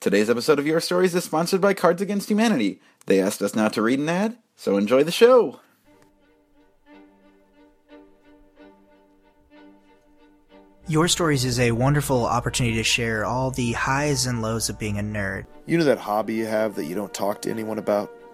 Today's episode of Your Stories is sponsored by Cards Against Humanity. They asked us not to read an ad, so enjoy the show. Your Stories is a wonderful opportunity to share all the highs and lows of being a nerd. You know that hobby you have that you don't talk to anyone about?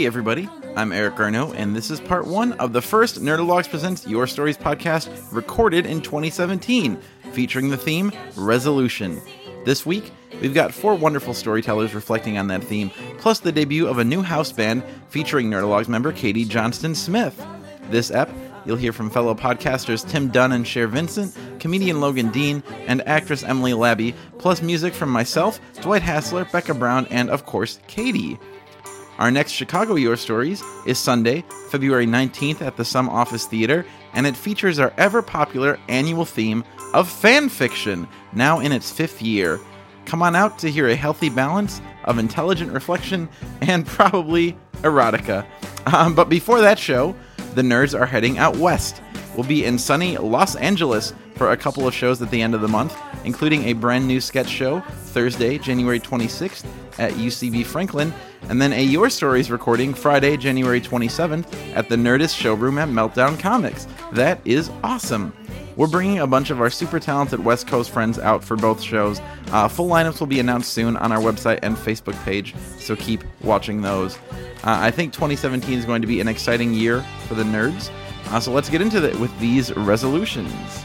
Hey, everybody. I'm Eric Garneau, and this is part one of the first Nerdologues Presents Your Stories podcast recorded in 2017, featuring the theme Resolution. This week, we've got four wonderful storytellers reflecting on that theme, plus the debut of a new house band featuring Nerdologues member Katie Johnston Smith. This ep, you'll hear from fellow podcasters Tim Dunn and Cher Vincent, comedian Logan Dean, and actress Emily Labbe, plus music from myself, Dwight Hassler, Becca Brown, and of course, Katie. Our next Chicago Your Stories is Sunday, February 19th at the Sum Office Theater, and it features our ever popular annual theme of fan fiction, now in its fifth year. Come on out to hear a healthy balance of intelligent reflection and probably erotica. Um, but before that show, the nerds are heading out west. We'll be in sunny Los Angeles for a couple of shows at the end of the month, including a brand new sketch show Thursday, January 26th at UCB Franklin, and then a Your Stories recording Friday, January 27th at the Nerdist showroom at Meltdown Comics. That is awesome. We're bringing a bunch of our super talented West Coast friends out for both shows. Uh, full lineups will be announced soon on our website and Facebook page, so keep watching those. Uh, I think 2017 is going to be an exciting year for the nerds. Uh, so let's get into it with these resolutions.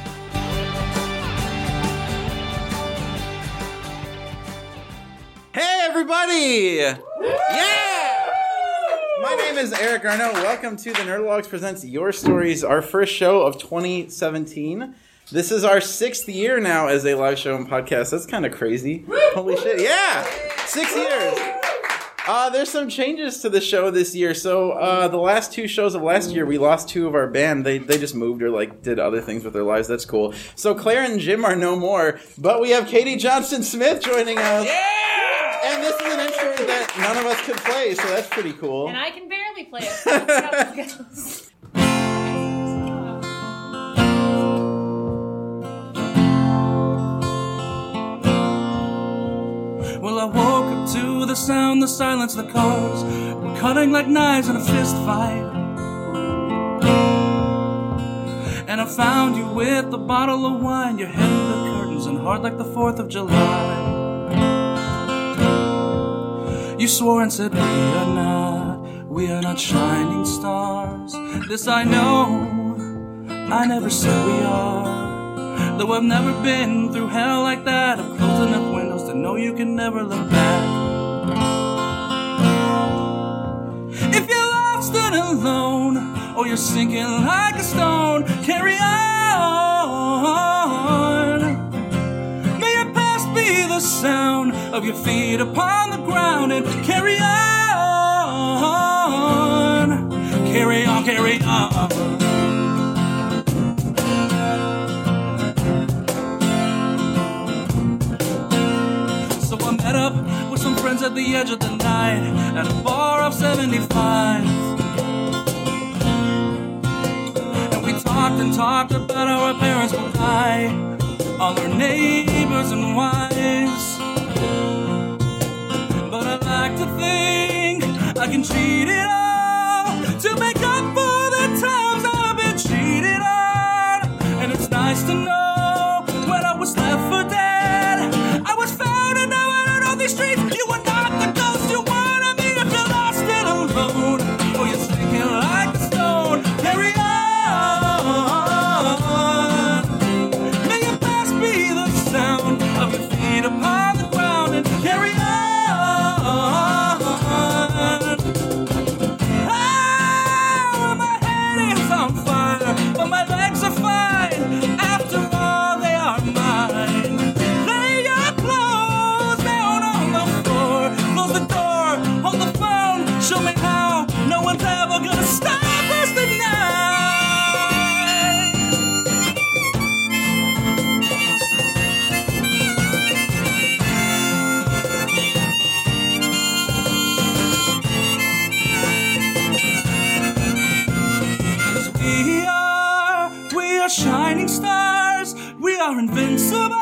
Yeah! My name is Eric Garneau. Welcome to the Nerdologues Presents Your Stories, our first show of 2017. This is our sixth year now as a live show and podcast. That's kind of crazy. Holy shit. Yeah! Six years. Uh, there's some changes to the show this year. So uh, the last two shows of last year, we lost two of our band. They they just moved or like did other things with their lives. That's cool. So Claire and Jim are no more, but we have Katie Johnston Smith joining us. Yeah! And this is an instrument that none of us can play, so that's pretty cool. And I can barely play it. So let's how this goes. Well, I woke up to the sound, the silence, the cars were cutting like knives in a fist fight. And I found you with a bottle of wine, your head in the curtains and hard like the 4th of July. You swore and said, We are not, we are not shining stars. This I know, I never said we are. Though I've never been through hell like that, I've closed enough windows to know you can never look back. If you're lost and alone, or you're sinking like a stone, carry of your feet upon the ground and carry on. Carry on, carry on. So I met up with some friends at the edge of the night at a bar of 75. And we talked and talked about how our parents will die, all our neighbors and wives. All to make up for are invincible.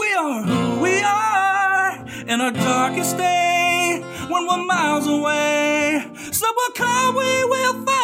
We are who we are. In our darkest day, when we're miles away. So we'll come, we will find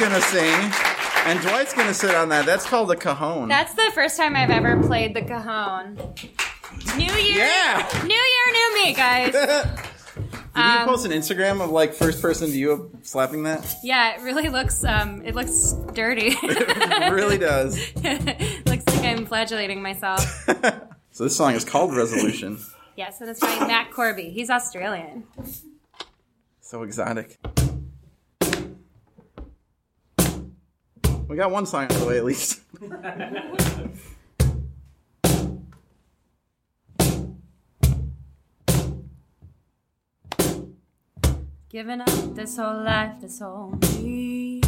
Gonna sing, and Dwight's gonna sit on that. That's called a cajon. That's the first time I've ever played the cajon. New year, Yeah. new year, new me, guys. Did you Um, post an Instagram of like first person view of slapping that? Yeah, it really looks um, it looks dirty. It really does. looks like I'm flagellating myself. So this song is called Resolution. Yes, and it's by Matt Corby. He's Australian. So exotic. We got one song out of the way at least. Giving up this whole life, this whole me.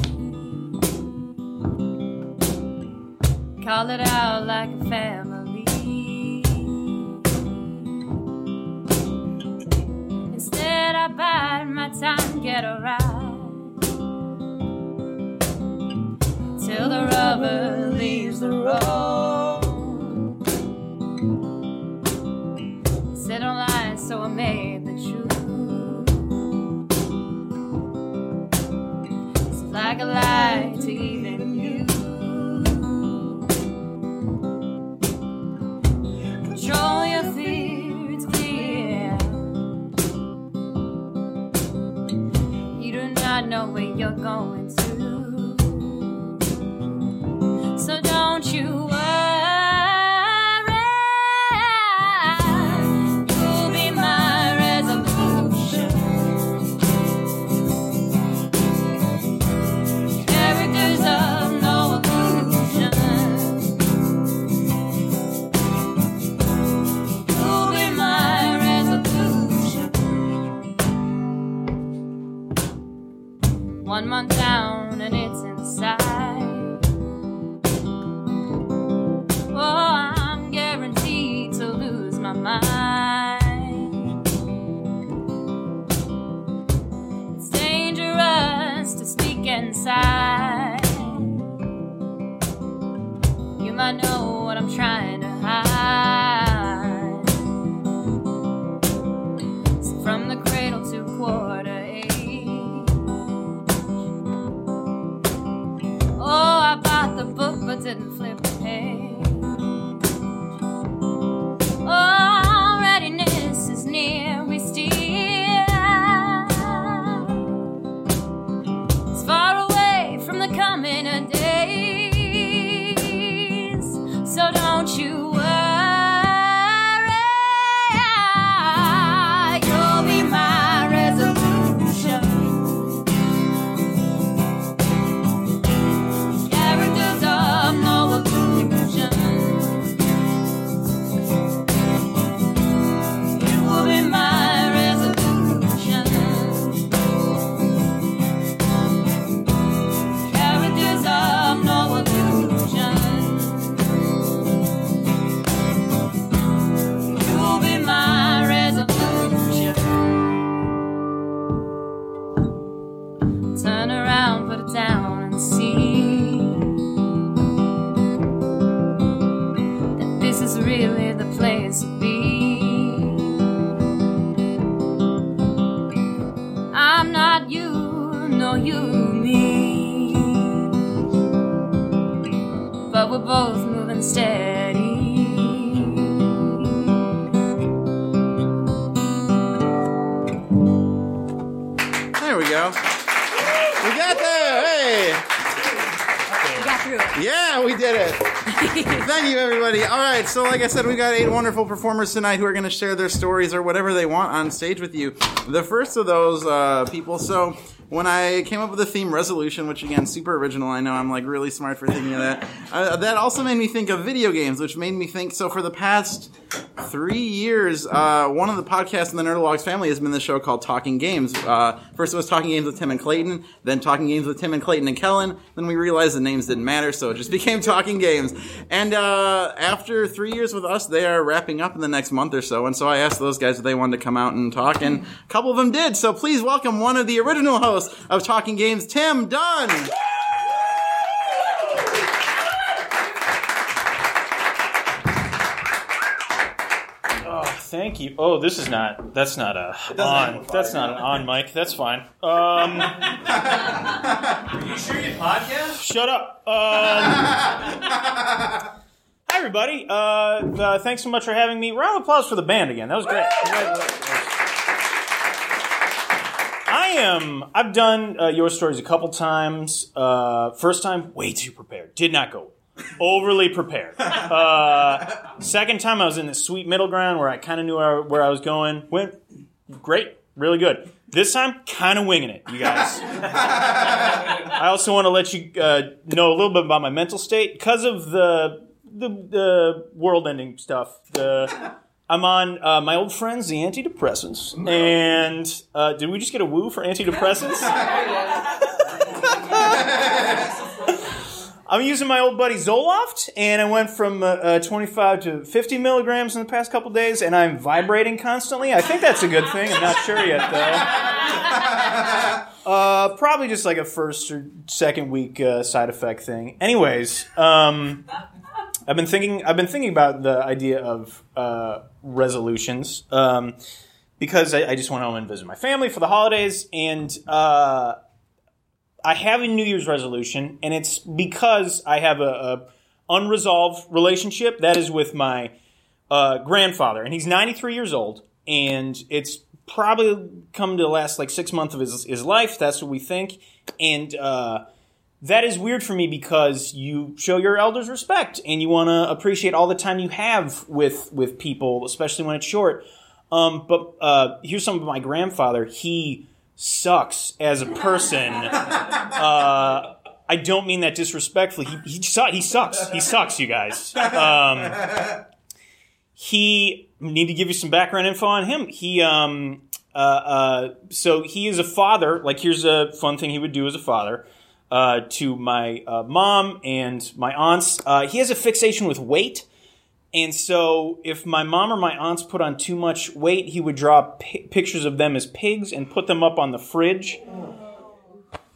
Call it out like a family. Instead, I bide my time, get a Till the rubber leaves the road. Said on lies, so I made the truth. It's like a lie to even you. Control your fear, it's clear. You do not know where you're going Yeah, we did it. Thank you, everybody. All right, so like I said, we got eight wonderful performers tonight who are going to share their stories or whatever they want on stage with you. The first of those uh, people. So when I came up with the theme resolution, which again, super original. I know I'm like really smart for thinking of that. Uh, that also made me think of video games, which made me think. So for the past three years, uh, one of the podcasts in the Nerdologues family has been the show called Talking Games. Uh, first it was Talking Games with Tim and Clayton, then Talking Games with Tim and Clayton and Kellen. Then we realized the names didn't matter, so it just became Talking Games. And uh, after three years with us, they are wrapping up in the next month or so. And so I asked those guys if they wanted to come out and talk, and a couple of them did. So please welcome one of the original hosts of Talking Games, Tim Dunn. Thank you. Oh, this is not. That's not a on. That's not an on mic. That's fine. Um, Are you sure you podcast? shut up. Um, hi, everybody. Uh, uh, thanks so much for having me. Round of applause for the band again. That was great. I am. I've done uh, your stories a couple times. Uh, first time, way too prepared. Did not go overly prepared. Uh, second time, I was in the sweet middle ground where I kind of knew where, where I was going. Went great, really good. This time, kind of winging it, you guys. I also want to let you uh, know a little bit about my mental state because of the the, the world-ending stuff. The I'm on uh, my old friends, the antidepressants, and uh, did we just get a woo for antidepressants? I'm using my old buddy Zoloft, and I went from uh, uh, 25 to 50 milligrams in the past couple days, and I'm vibrating constantly. I think that's a good thing. I'm not sure yet, though. Uh, probably just like a first or second week uh, side effect thing. Anyways, um, I've been thinking. I've been thinking about the idea of uh, resolutions um, because I, I just went home and visited my family for the holidays, and uh, I have a New Year's resolution, and it's because I have a, a unresolved relationship that is with my uh, grandfather, and he's 93 years old, and it's probably come to the last like six months of his, his life. That's what we think, and uh, that is weird for me because you show your elders respect and you want to appreciate all the time you have with with people, especially when it's short. Um, but uh, here's some of my grandfather. He sucks as a person. Uh, I don't mean that disrespectfully. He he, su- he sucks. He sucks, you guys. Um, he need to give you some background info on him. He um uh, uh so he is a father. Like here's a fun thing he would do as a father. Uh, to my uh, mom and my aunts, uh, he has a fixation with weight, and so if my mom or my aunts put on too much weight, he would draw pi- pictures of them as pigs and put them up on the fridge.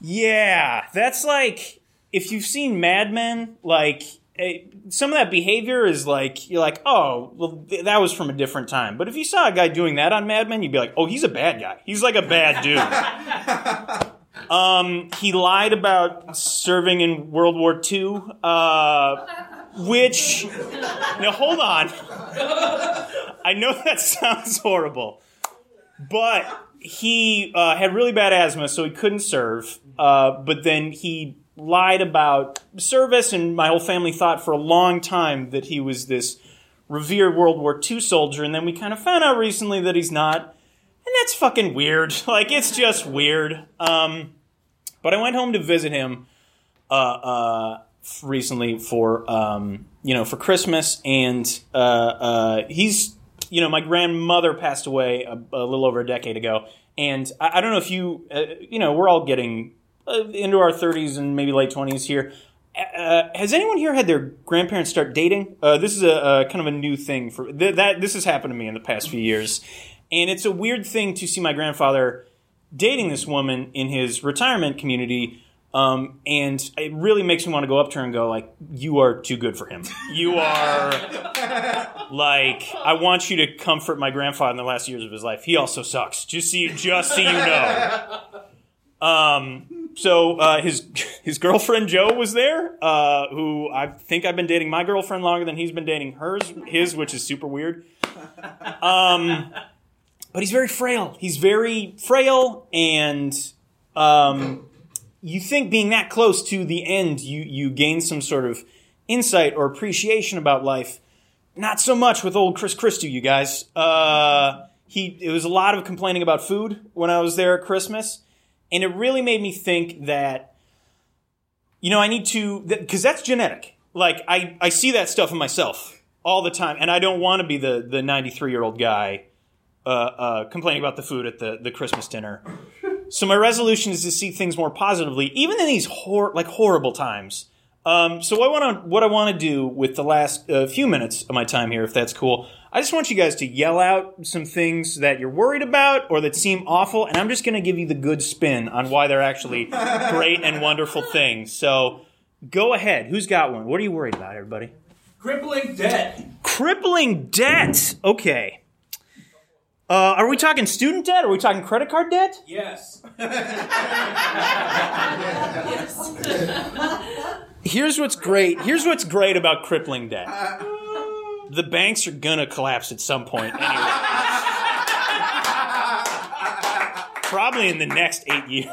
Yeah, that's like if you've seen Mad Men, like eh, some of that behavior is like you're like, oh, well, th- that was from a different time. But if you saw a guy doing that on Mad Men, you'd be like, oh, he's a bad guy. He's like a bad dude. um, he lied about serving in World War II, uh, which now hold on. I know that sounds horrible, but he uh, had really bad asthma, so he couldn't serve. Uh, but then he lied about service, and my whole family thought for a long time that he was this revered World War II soldier, and then we kind of found out recently that he's not, and that's fucking weird. Like it's just weird. Um, but I went home to visit him uh, uh, recently for um, you know for Christmas, and uh, uh, he's you know my grandmother passed away a, a little over a decade ago, and I, I don't know if you uh, you know we're all getting uh, into our 30s and maybe late 20s here. Uh, has anyone here had their grandparents start dating? Uh, this is a, a kind of a new thing for th- that. This has happened to me in the past few years, and it's a weird thing to see my grandfather dating this woman in his retirement community Um, and it really makes me want to go up to her and go like, "You are too good for him. You are like, I want you to comfort my grandfather in the last years of his life. He also sucks. Just so you, just so you know." Um, so uh, his his girlfriend Joe was there, uh, who I think I've been dating my girlfriend longer than he's been dating hers, his, which is super weird. Um, but he's very frail. He's very frail, and um, you think being that close to the end, you you gain some sort of insight or appreciation about life. Not so much with old Chris Christie, you guys. Uh, he it was a lot of complaining about food when I was there at Christmas, and it really made me think that you know I need to because that's genetic. Like I I see that stuff in myself all the time, and I don't want to be the the 93 year old guy uh, uh, complaining about the food at the, the Christmas dinner. So my resolution is to see things more positively, even in these hor- like horrible times. Um, so what I want to what I want to do with the last uh, few minutes of my time here, if that's cool, I just want you guys to yell out some things that you're worried about or that seem awful, and I'm just going to give you the good spin on why they're actually great and wonderful things. So go ahead. Who's got one? What are you worried about, everybody? Crippling debt. Crippling debt. Okay. Uh, are we talking student debt? Are we talking credit card debt? Yes. yes. Here's what's great. Here's what's great about crippling debt. The banks are gonna collapse at some point anyway. Probably in the next eight years.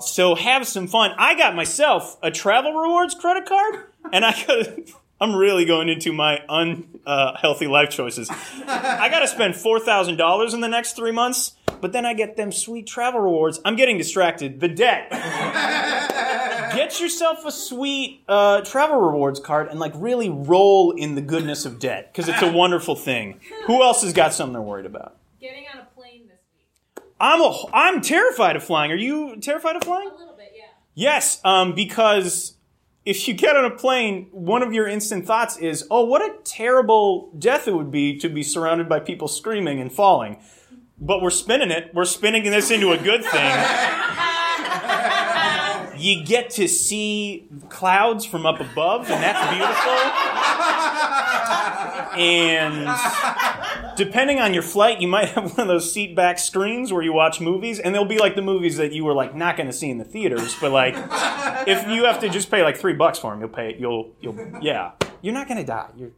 So have some fun. I got myself a travel rewards credit card, and I got. I'm really going into my unhealthy life choices. I got to spend four thousand dollars in the next three months, but then I get them sweet travel rewards. I'm getting distracted. The debt. get yourself a sweet uh, travel rewards card and like really roll in the goodness of debt because it's a wonderful thing. Who else has got something they're worried about? Getting on a plane this week. I'm a, I'm terrified of flying. Are you terrified of flying? A little bit, yeah. Yes, um, because if you get on a plane, one of your instant thoughts is, "Oh, what a terrible death it would be to be surrounded by people screaming and falling." But we're spinning it. We're spinning this into a good thing. you get to see clouds from up above, and that's beautiful. And depending on your flight, you might have one of those seat back screens where you watch movies, and they'll be like the movies that you were like not going to see in the theaters. But like, if you have to just pay like three bucks for them, you'll pay. it. You'll you'll yeah. You're not going to die. You're.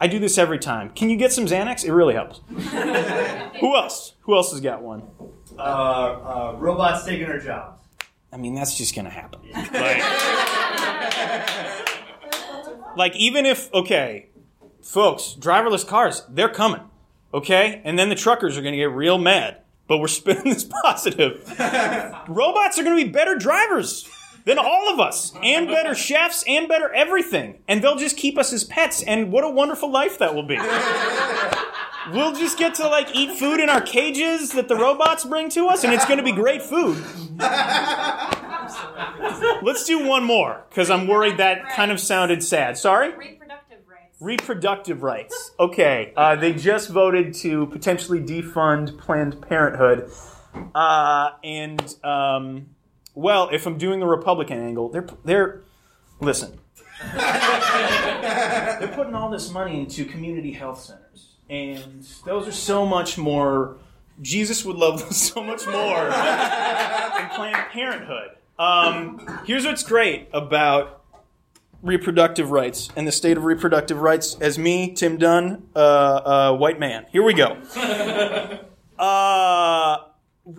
I do this every time. Can you get some Xanax? It really helps. Who else? Who else has got one? Uh, uh, robots taking our jobs. I mean, that's just going to happen. Like, like, even if, okay, folks, driverless cars, they're coming, okay? And then the truckers are going to get real mad. But we're spinning this positive. Robots are going to be better drivers than all of us, and better chefs, and better everything. And they'll just keep us as pets, and what a wonderful life that will be. We'll just get to like eat food in our cages that the robots bring to us, and it's going to be great food. Let's do one more because I'm worried that kind of sounded sad. Sorry? Reproductive rights. Okay. Uh, they just voted to potentially defund Planned Parenthood. Uh, and, um, well, if I'm doing the Republican angle, they're, they're, listen. they're putting all this money into community health centers. And those are so much more, Jesus would love those so much more than Planned Parenthood. Um, here's what's great about reproductive rights and the state of reproductive rights as me, Tim Dunn, uh, uh, white man. Here we go. Uh,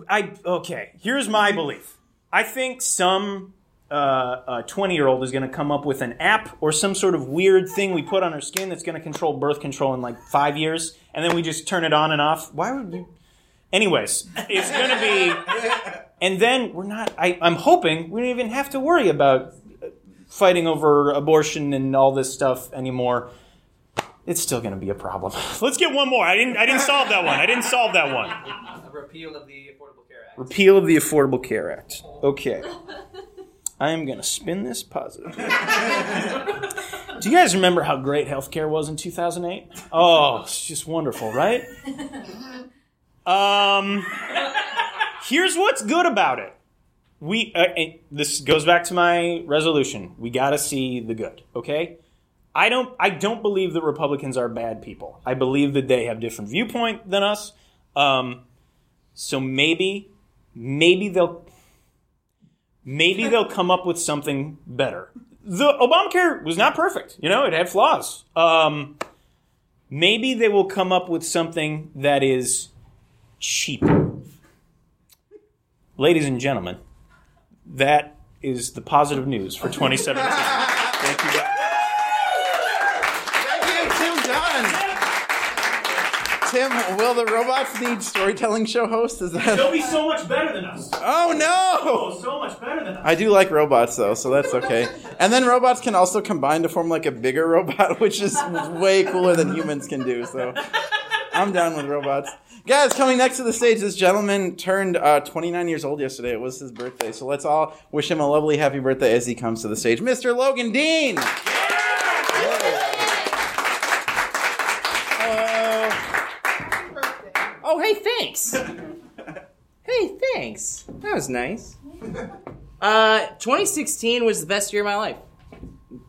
I okay. Here's my belief. I think some uh, twenty year old is going to come up with an app or some sort of weird thing we put on our skin that's going to control birth control in like five years, and then we just turn it on and off. Why would you? Anyways, it's going to be, and then we're not. I, I'm hoping we don't even have to worry about fighting over abortion and all this stuff anymore. It's still going to be a problem. Let's get one more. I didn't. I didn't solve that one. I didn't solve that one. A repeal of the Affordable Care Act. Repeal of the Affordable Care Act. Okay. I am going to spin this positive. Do you guys remember how great healthcare was in 2008? Oh, it's just wonderful, right? Um, here's what's good about it. We uh, this goes back to my resolution. We got to see the good. Okay. I don't. I don't believe that Republicans are bad people. I believe that they have different viewpoint than us. Um, so maybe, maybe they'll, maybe they'll come up with something better. The Obamacare was not perfect. You know, it had flaws. Um, maybe they will come up with something that is cheaper. Ladies and gentlemen, that is the positive news for 2017. Thank you. Thank you, Tim Dunn. Tim, will the robots need storytelling show hosts? Is that? They'll be so much better than us. Oh no! Oh, so much better than us. I do like robots though, so that's okay. And then robots can also combine to form like a bigger robot, which is way cooler than humans can do. So I'm down with robots. Guys, coming next to the stage, this gentleman turned uh, 29 years old yesterday. It was his birthday, so let's all wish him a lovely happy birthday as he comes to the stage, Mr. Logan Dean. Yeah. Oh, hey, thanks. hey, thanks. That was nice. Uh, 2016 was the best year of my life.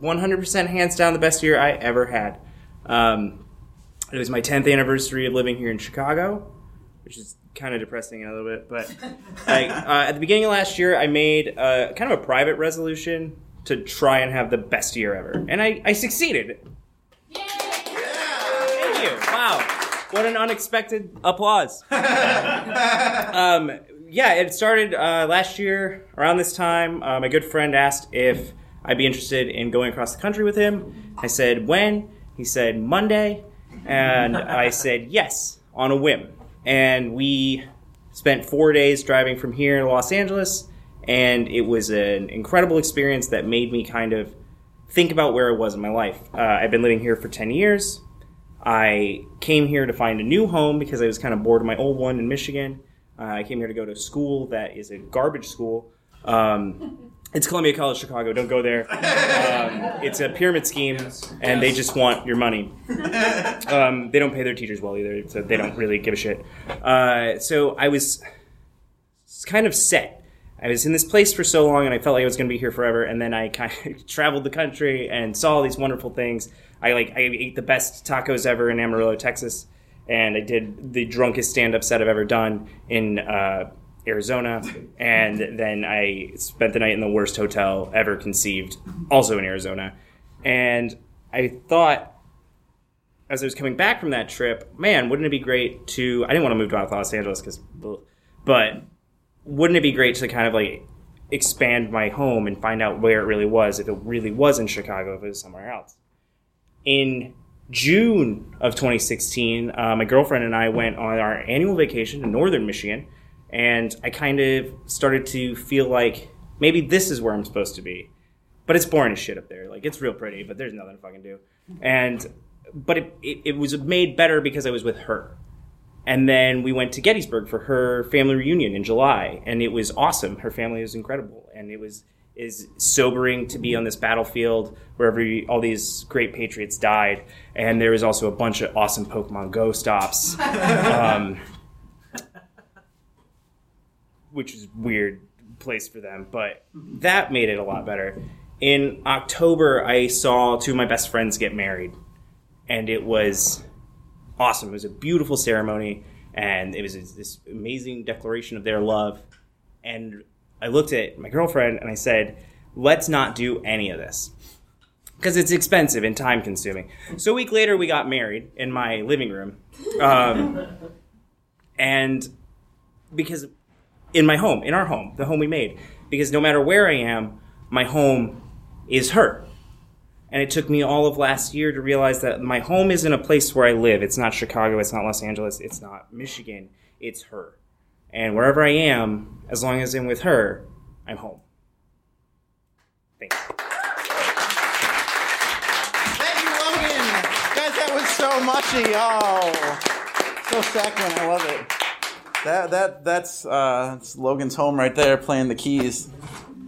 100% hands down the best year I ever had. Um, it was my 10th anniversary of living here in Chicago, which is kind of depressing a little bit. But like, uh, at the beginning of last year, I made uh, kind of a private resolution to try and have the best year ever, and I, I succeeded. Thank you. Wow. What an unexpected applause. um, yeah, it started uh, last year around this time. Uh, my good friend asked if I'd be interested in going across the country with him. I said, when? He said, Monday. And I said, yes, on a whim. And we spent four days driving from here to Los Angeles. And it was an incredible experience that made me kind of think about where I was in my life. Uh, I've been living here for 10 years. I came here to find a new home because I was kind of bored of my old one in Michigan. Uh, I came here to go to a school that is a garbage school. Um, it's Columbia College Chicago. Don't go there. Um, it's a pyramid scheme, and they just want your money. Um, they don't pay their teachers well either, so they don't really give a shit. Uh, so I was kind of set. I was in this place for so long, and I felt like I was going to be here forever. And then I kind of traveled the country and saw all these wonderful things. I like I ate the best tacos ever in Amarillo, Texas, and I did the drunkest stand-up set I've ever done in uh, Arizona. And then I spent the night in the worst hotel ever conceived, also in Arizona. And I thought, as I was coming back from that trip, man, wouldn't it be great to? I didn't want to move to Los Angeles because, but wouldn't it be great to kind of like expand my home and find out where it really was, if it really was in Chicago, if it was somewhere else? In June of 2016, uh, my girlfriend and I went on our annual vacation to northern Michigan, and I kind of started to feel like maybe this is where I'm supposed to be. But it's boring as shit up there. Like it's real pretty, but there's nothing to fucking do. And but it, it, it was made better because I was with her. And then we went to Gettysburg for her family reunion in July, and it was awesome. Her family was incredible, and it was is sobering to be on this battlefield where every, all these great patriots died, and there was also a bunch of awesome Pokemon Go stops, um, which is weird place for them, but that made it a lot better. In October, I saw two of my best friends get married, and it was awesome. It was a beautiful ceremony, and it was this amazing declaration of their love. And I looked at my girlfriend and I said, "Let's not do any of this." Because it's expensive and time consuming. So a week later, we got married in my living room. Um, and because in my home, in our home, the home we made, because no matter where I am, my home is her. And it took me all of last year to realize that my home isn't a place where I live. It's not Chicago, it's not Los Angeles, it's not Michigan, it's her. And wherever I am, as long as I'm with her, I'm home. Thank you. Thank you, Logan. Guys, that was so mushy. Oh, so saccharine. I love it. That that that's uh, Logan's home right there, playing the keys.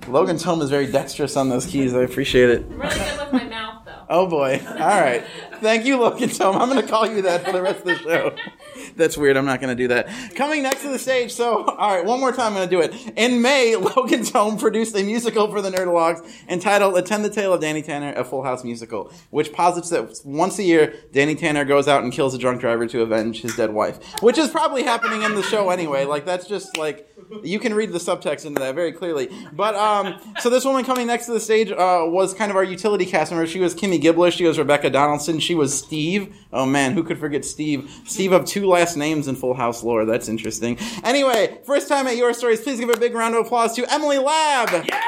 Logan's home is very dexterous on those keys. I appreciate it. I'm really good with my mouth, though. Oh boy. All right. Thank you, Logan Tome. I'm going to call you that for the rest of the show. That's weird. I'm not going to do that. Coming next to the stage. So, all right, one more time. I'm going to do it. In May, Logan Tome produced a musical for the Nerdologues entitled "Attend the Tale of Danny Tanner: A Full House Musical," which posits that once a year, Danny Tanner goes out and kills a drunk driver to avenge his dead wife, which is probably happening in the show anyway. Like that's just like you can read the subtext into that very clearly. But um, so this woman coming next to the stage uh, was kind of our utility cast member. She was Kimmy Gibbler. She was Rebecca Donaldson. She was Steve. Oh man, who could forget Steve? Steve of two last names in Full House lore. That's interesting. Anyway, first time at your stories. Please give a big round of applause to Emily Lab. Yeah!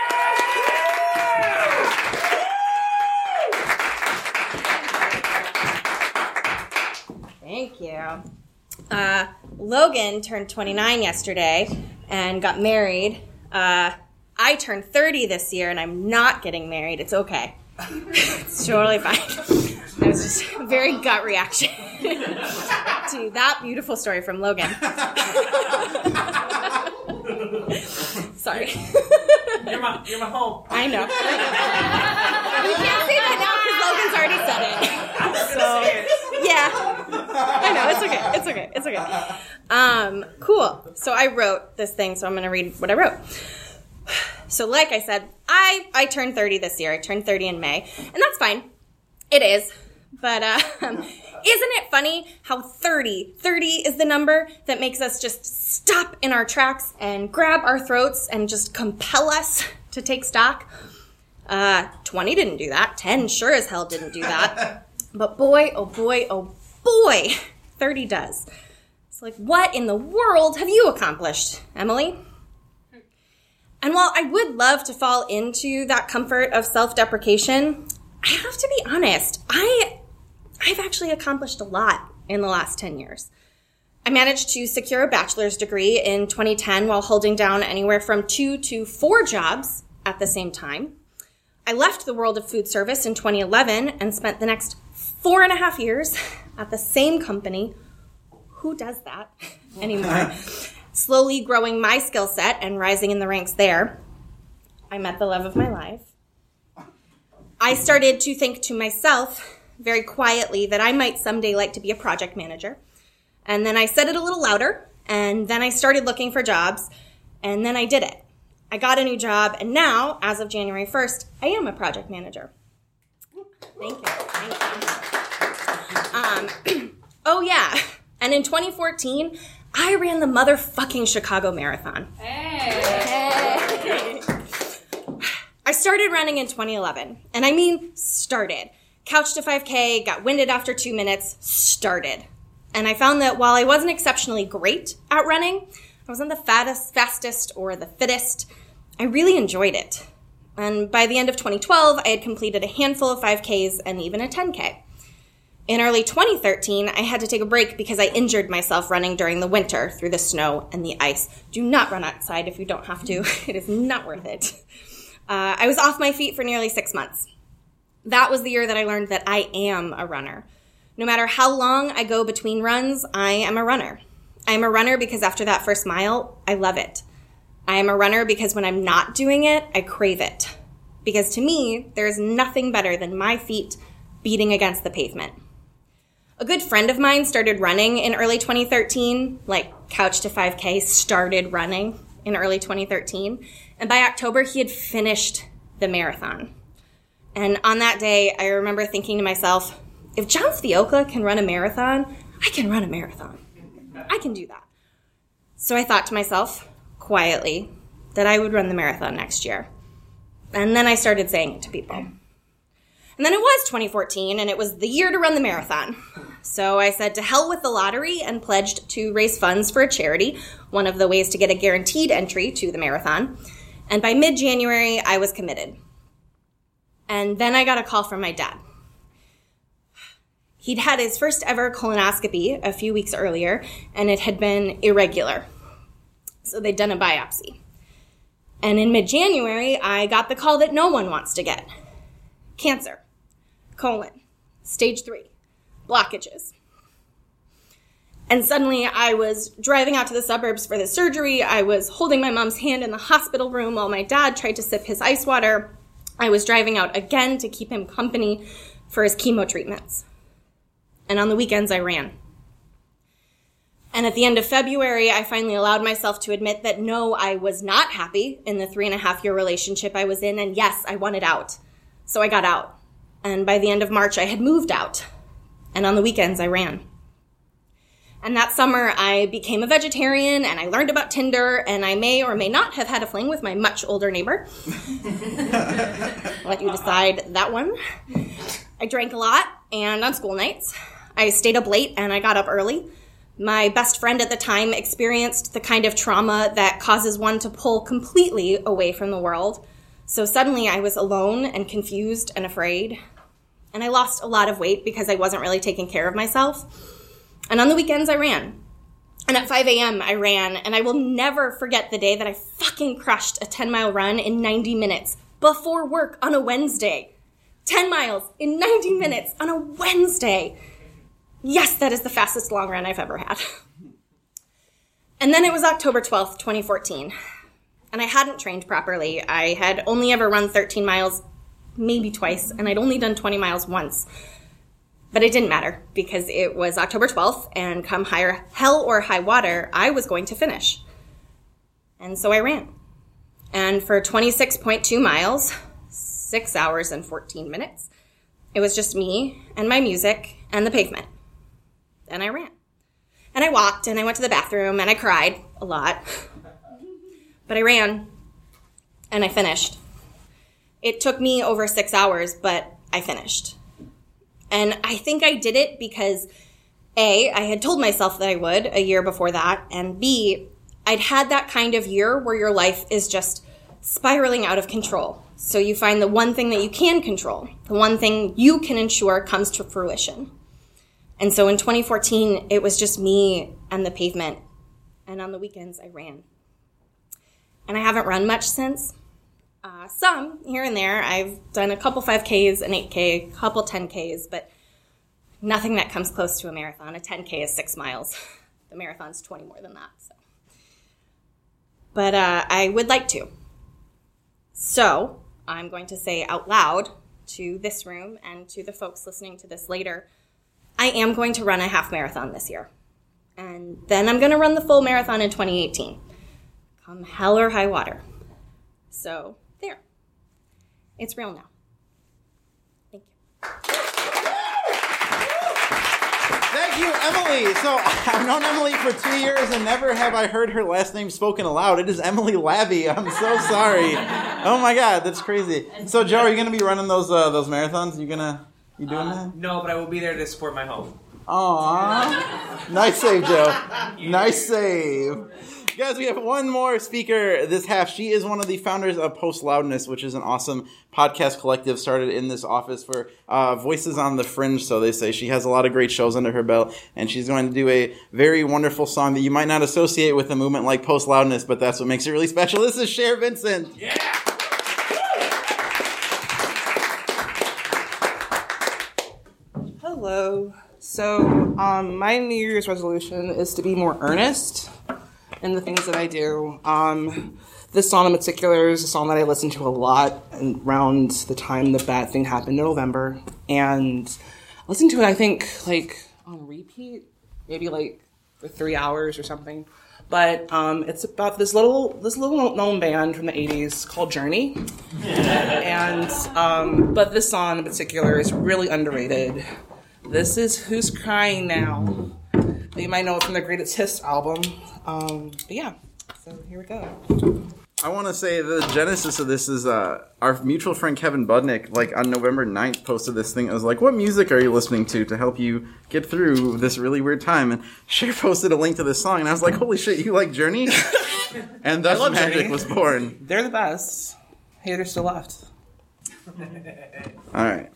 Thank you. Uh, Logan turned 29 yesterday and got married. Uh, I turned 30 this year and I'm not getting married. It's okay. it's totally fine. Was just a very gut reaction to that beautiful story from Logan. Sorry. You're my, you're my home. I know. you can't say that now because Logan's already said it. So, yeah. I know. It's okay. It's okay. It's okay. Um, cool. So I wrote this thing, so I'm going to read what I wrote. So, like I said, I, I turned 30 this year. I turned 30 in May, and that's fine. It is. But uh, isn't it funny how 30, 30 is the number that makes us just stop in our tracks and grab our throats and just compel us to take stock? Uh, 20 didn't do that. 10 sure as hell didn't do that. But boy, oh boy, oh boy, 30 does. It's like, what in the world have you accomplished, Emily? And while I would love to fall into that comfort of self deprecation, I have to be honest. I, I've actually accomplished a lot in the last 10 years. I managed to secure a bachelor's degree in 2010 while holding down anywhere from two to four jobs at the same time. I left the world of food service in 2011 and spent the next four and a half years at the same company. Who does that anymore? Slowly growing my skill set and rising in the ranks there. I met the love of my life. I started to think to myself very quietly that I might someday like to be a project manager. And then I said it a little louder, and then I started looking for jobs, and then I did it. I got a new job, and now, as of January 1st, I am a project manager. Thank you. Thank you. Um, oh, yeah. And in 2014, I ran the motherfucking Chicago Marathon. Hey. I started running in 2011, and I mean started. Couch to 5K, got winded after two minutes, started. And I found that while I wasn't exceptionally great at running, I wasn't the fattest, fastest, or the fittest, I really enjoyed it. And by the end of 2012, I had completed a handful of 5Ks and even a 10K. In early 2013, I had to take a break because I injured myself running during the winter through the snow and the ice. Do not run outside if you don't have to, it is not worth it. Uh, I was off my feet for nearly six months. That was the year that I learned that I am a runner. No matter how long I go between runs, I am a runner. I am a runner because after that first mile, I love it. I am a runner because when I'm not doing it, I crave it. Because to me, there is nothing better than my feet beating against the pavement. A good friend of mine started running in early 2013, like Couch to 5K started running in early 2013. And by October, he had finished the marathon. And on that day, I remember thinking to myself, if John Fiocla can run a marathon, I can run a marathon. I can do that. So I thought to myself, quietly, that I would run the marathon next year. And then I started saying it to people. And then it was 2014, and it was the year to run the marathon. So I said to hell with the lottery and pledged to raise funds for a charity, one of the ways to get a guaranteed entry to the marathon. And by mid January, I was committed. And then I got a call from my dad. He'd had his first ever colonoscopy a few weeks earlier, and it had been irregular. So they'd done a biopsy. And in mid January, I got the call that no one wants to get cancer, colon, stage three, blockages. And suddenly I was driving out to the suburbs for the surgery. I was holding my mom's hand in the hospital room while my dad tried to sip his ice water. I was driving out again to keep him company for his chemo treatments. And on the weekends, I ran. And at the end of February, I finally allowed myself to admit that no, I was not happy in the three and a half year relationship I was in. And yes, I wanted out. So I got out. And by the end of March, I had moved out. And on the weekends, I ran. And that summer, I became a vegetarian and I learned about Tinder, and I may or may not have had a fling with my much older neighbor. Let you decide that one. I drank a lot, and on school nights, I stayed up late and I got up early. My best friend at the time experienced the kind of trauma that causes one to pull completely away from the world. So suddenly I was alone and confused and afraid. And I lost a lot of weight because I wasn't really taking care of myself. And on the weekends, I ran. And at 5 a.m., I ran. And I will never forget the day that I fucking crushed a 10 mile run in 90 minutes before work on a Wednesday. 10 miles in 90 minutes on a Wednesday. Yes, that is the fastest long run I've ever had. And then it was October 12th, 2014. And I hadn't trained properly. I had only ever run 13 miles, maybe twice, and I'd only done 20 miles once. But it didn't matter because it was October 12th, and come higher hell or high water, I was going to finish. And so I ran. And for 26.2 miles, six hours and 14 minutes, it was just me and my music and the pavement. And I ran. And I walked and I went to the bathroom and I cried a lot. But I ran and I finished. It took me over six hours, but I finished. And I think I did it because A, I had told myself that I would a year before that, and B, I'd had that kind of year where your life is just spiraling out of control. So you find the one thing that you can control, the one thing you can ensure comes to fruition. And so in 2014, it was just me and the pavement. And on the weekends, I ran. And I haven't run much since. Uh, some here and there. I've done a couple 5Ks, an 8K, a couple 10Ks, but nothing that comes close to a marathon. A 10K is six miles. The marathon's 20 more than that. So. But uh, I would like to. So I'm going to say out loud to this room and to the folks listening to this later I am going to run a half marathon this year. And then I'm going to run the full marathon in 2018. Come hell or high water. So. It's real now. Thank you, Thank you, Emily. So I've known Emily for two years, and never have I heard her last name spoken aloud. It is Emily Labbe. I'm so sorry. Oh my God, that's crazy. So Joe, are you gonna be running those uh, those marathons? You gonna you doing Uh, no, but I will be there to support my home. that? Aw, nice save, Joe. Nice save. Guys, we have one more speaker this half. She is one of the founders of Post Loudness, which is an awesome podcast collective started in this office for uh, voices on the fringe, so they say. She has a lot of great shows under her belt, and she's going to do a very wonderful song that you might not associate with a movement like Post Loudness, but that's what makes it really special. This is Cher Vincent. Yeah. Hello. So, um, my New Year's resolution is to be more earnest in the things that I do. Um, this song in particular is a song that I listen to a lot around the time the bad thing happened in November. And I listened to it, I think, like on repeat, maybe like for three hours or something. But um, it's about this little this little known band from the '80s called Journey, and um, but this song in particular is really underrated. This is Who's Crying Now. You might know it from the Greatest Hits album. Um, but yeah, so here we go. I want to say the genesis of this is uh, our mutual friend Kevin Budnick, like on November 9th, posted this thing. I was like, What music are you listening to to help you get through this really weird time? And Cher posted a link to this song, and I was like, Holy shit, you like Journey? and thus magic Journey. was born. They're the best. Haters still left. All right.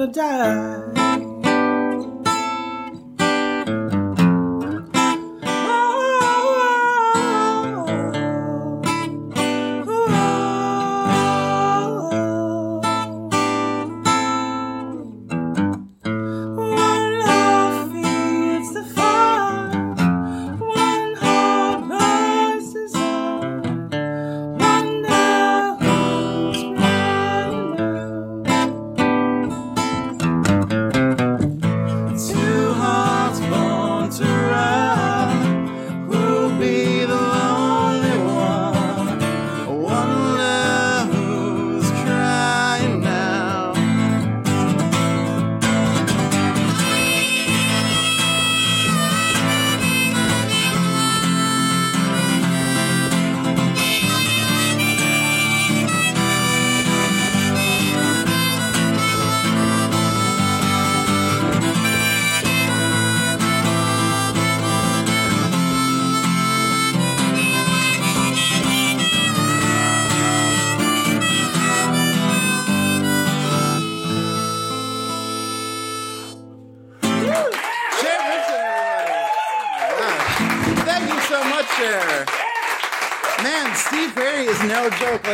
never die.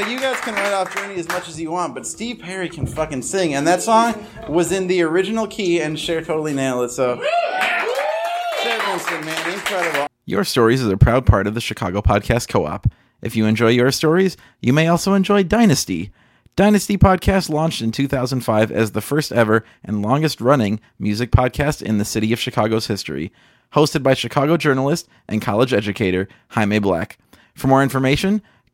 Like you guys can write off Journey as much as you want, but Steve Perry can fucking sing, and that song was in the original key, and Cher totally nailed it. So, Cher Vincent, man, incredible. Your Stories is a proud part of the Chicago Podcast Co-op. If you enjoy Your Stories, you may also enjoy Dynasty. Dynasty Podcast launched in 2005 as the first ever and longest running music podcast in the city of Chicago's history, hosted by Chicago journalist and college educator Jaime Black. For more information,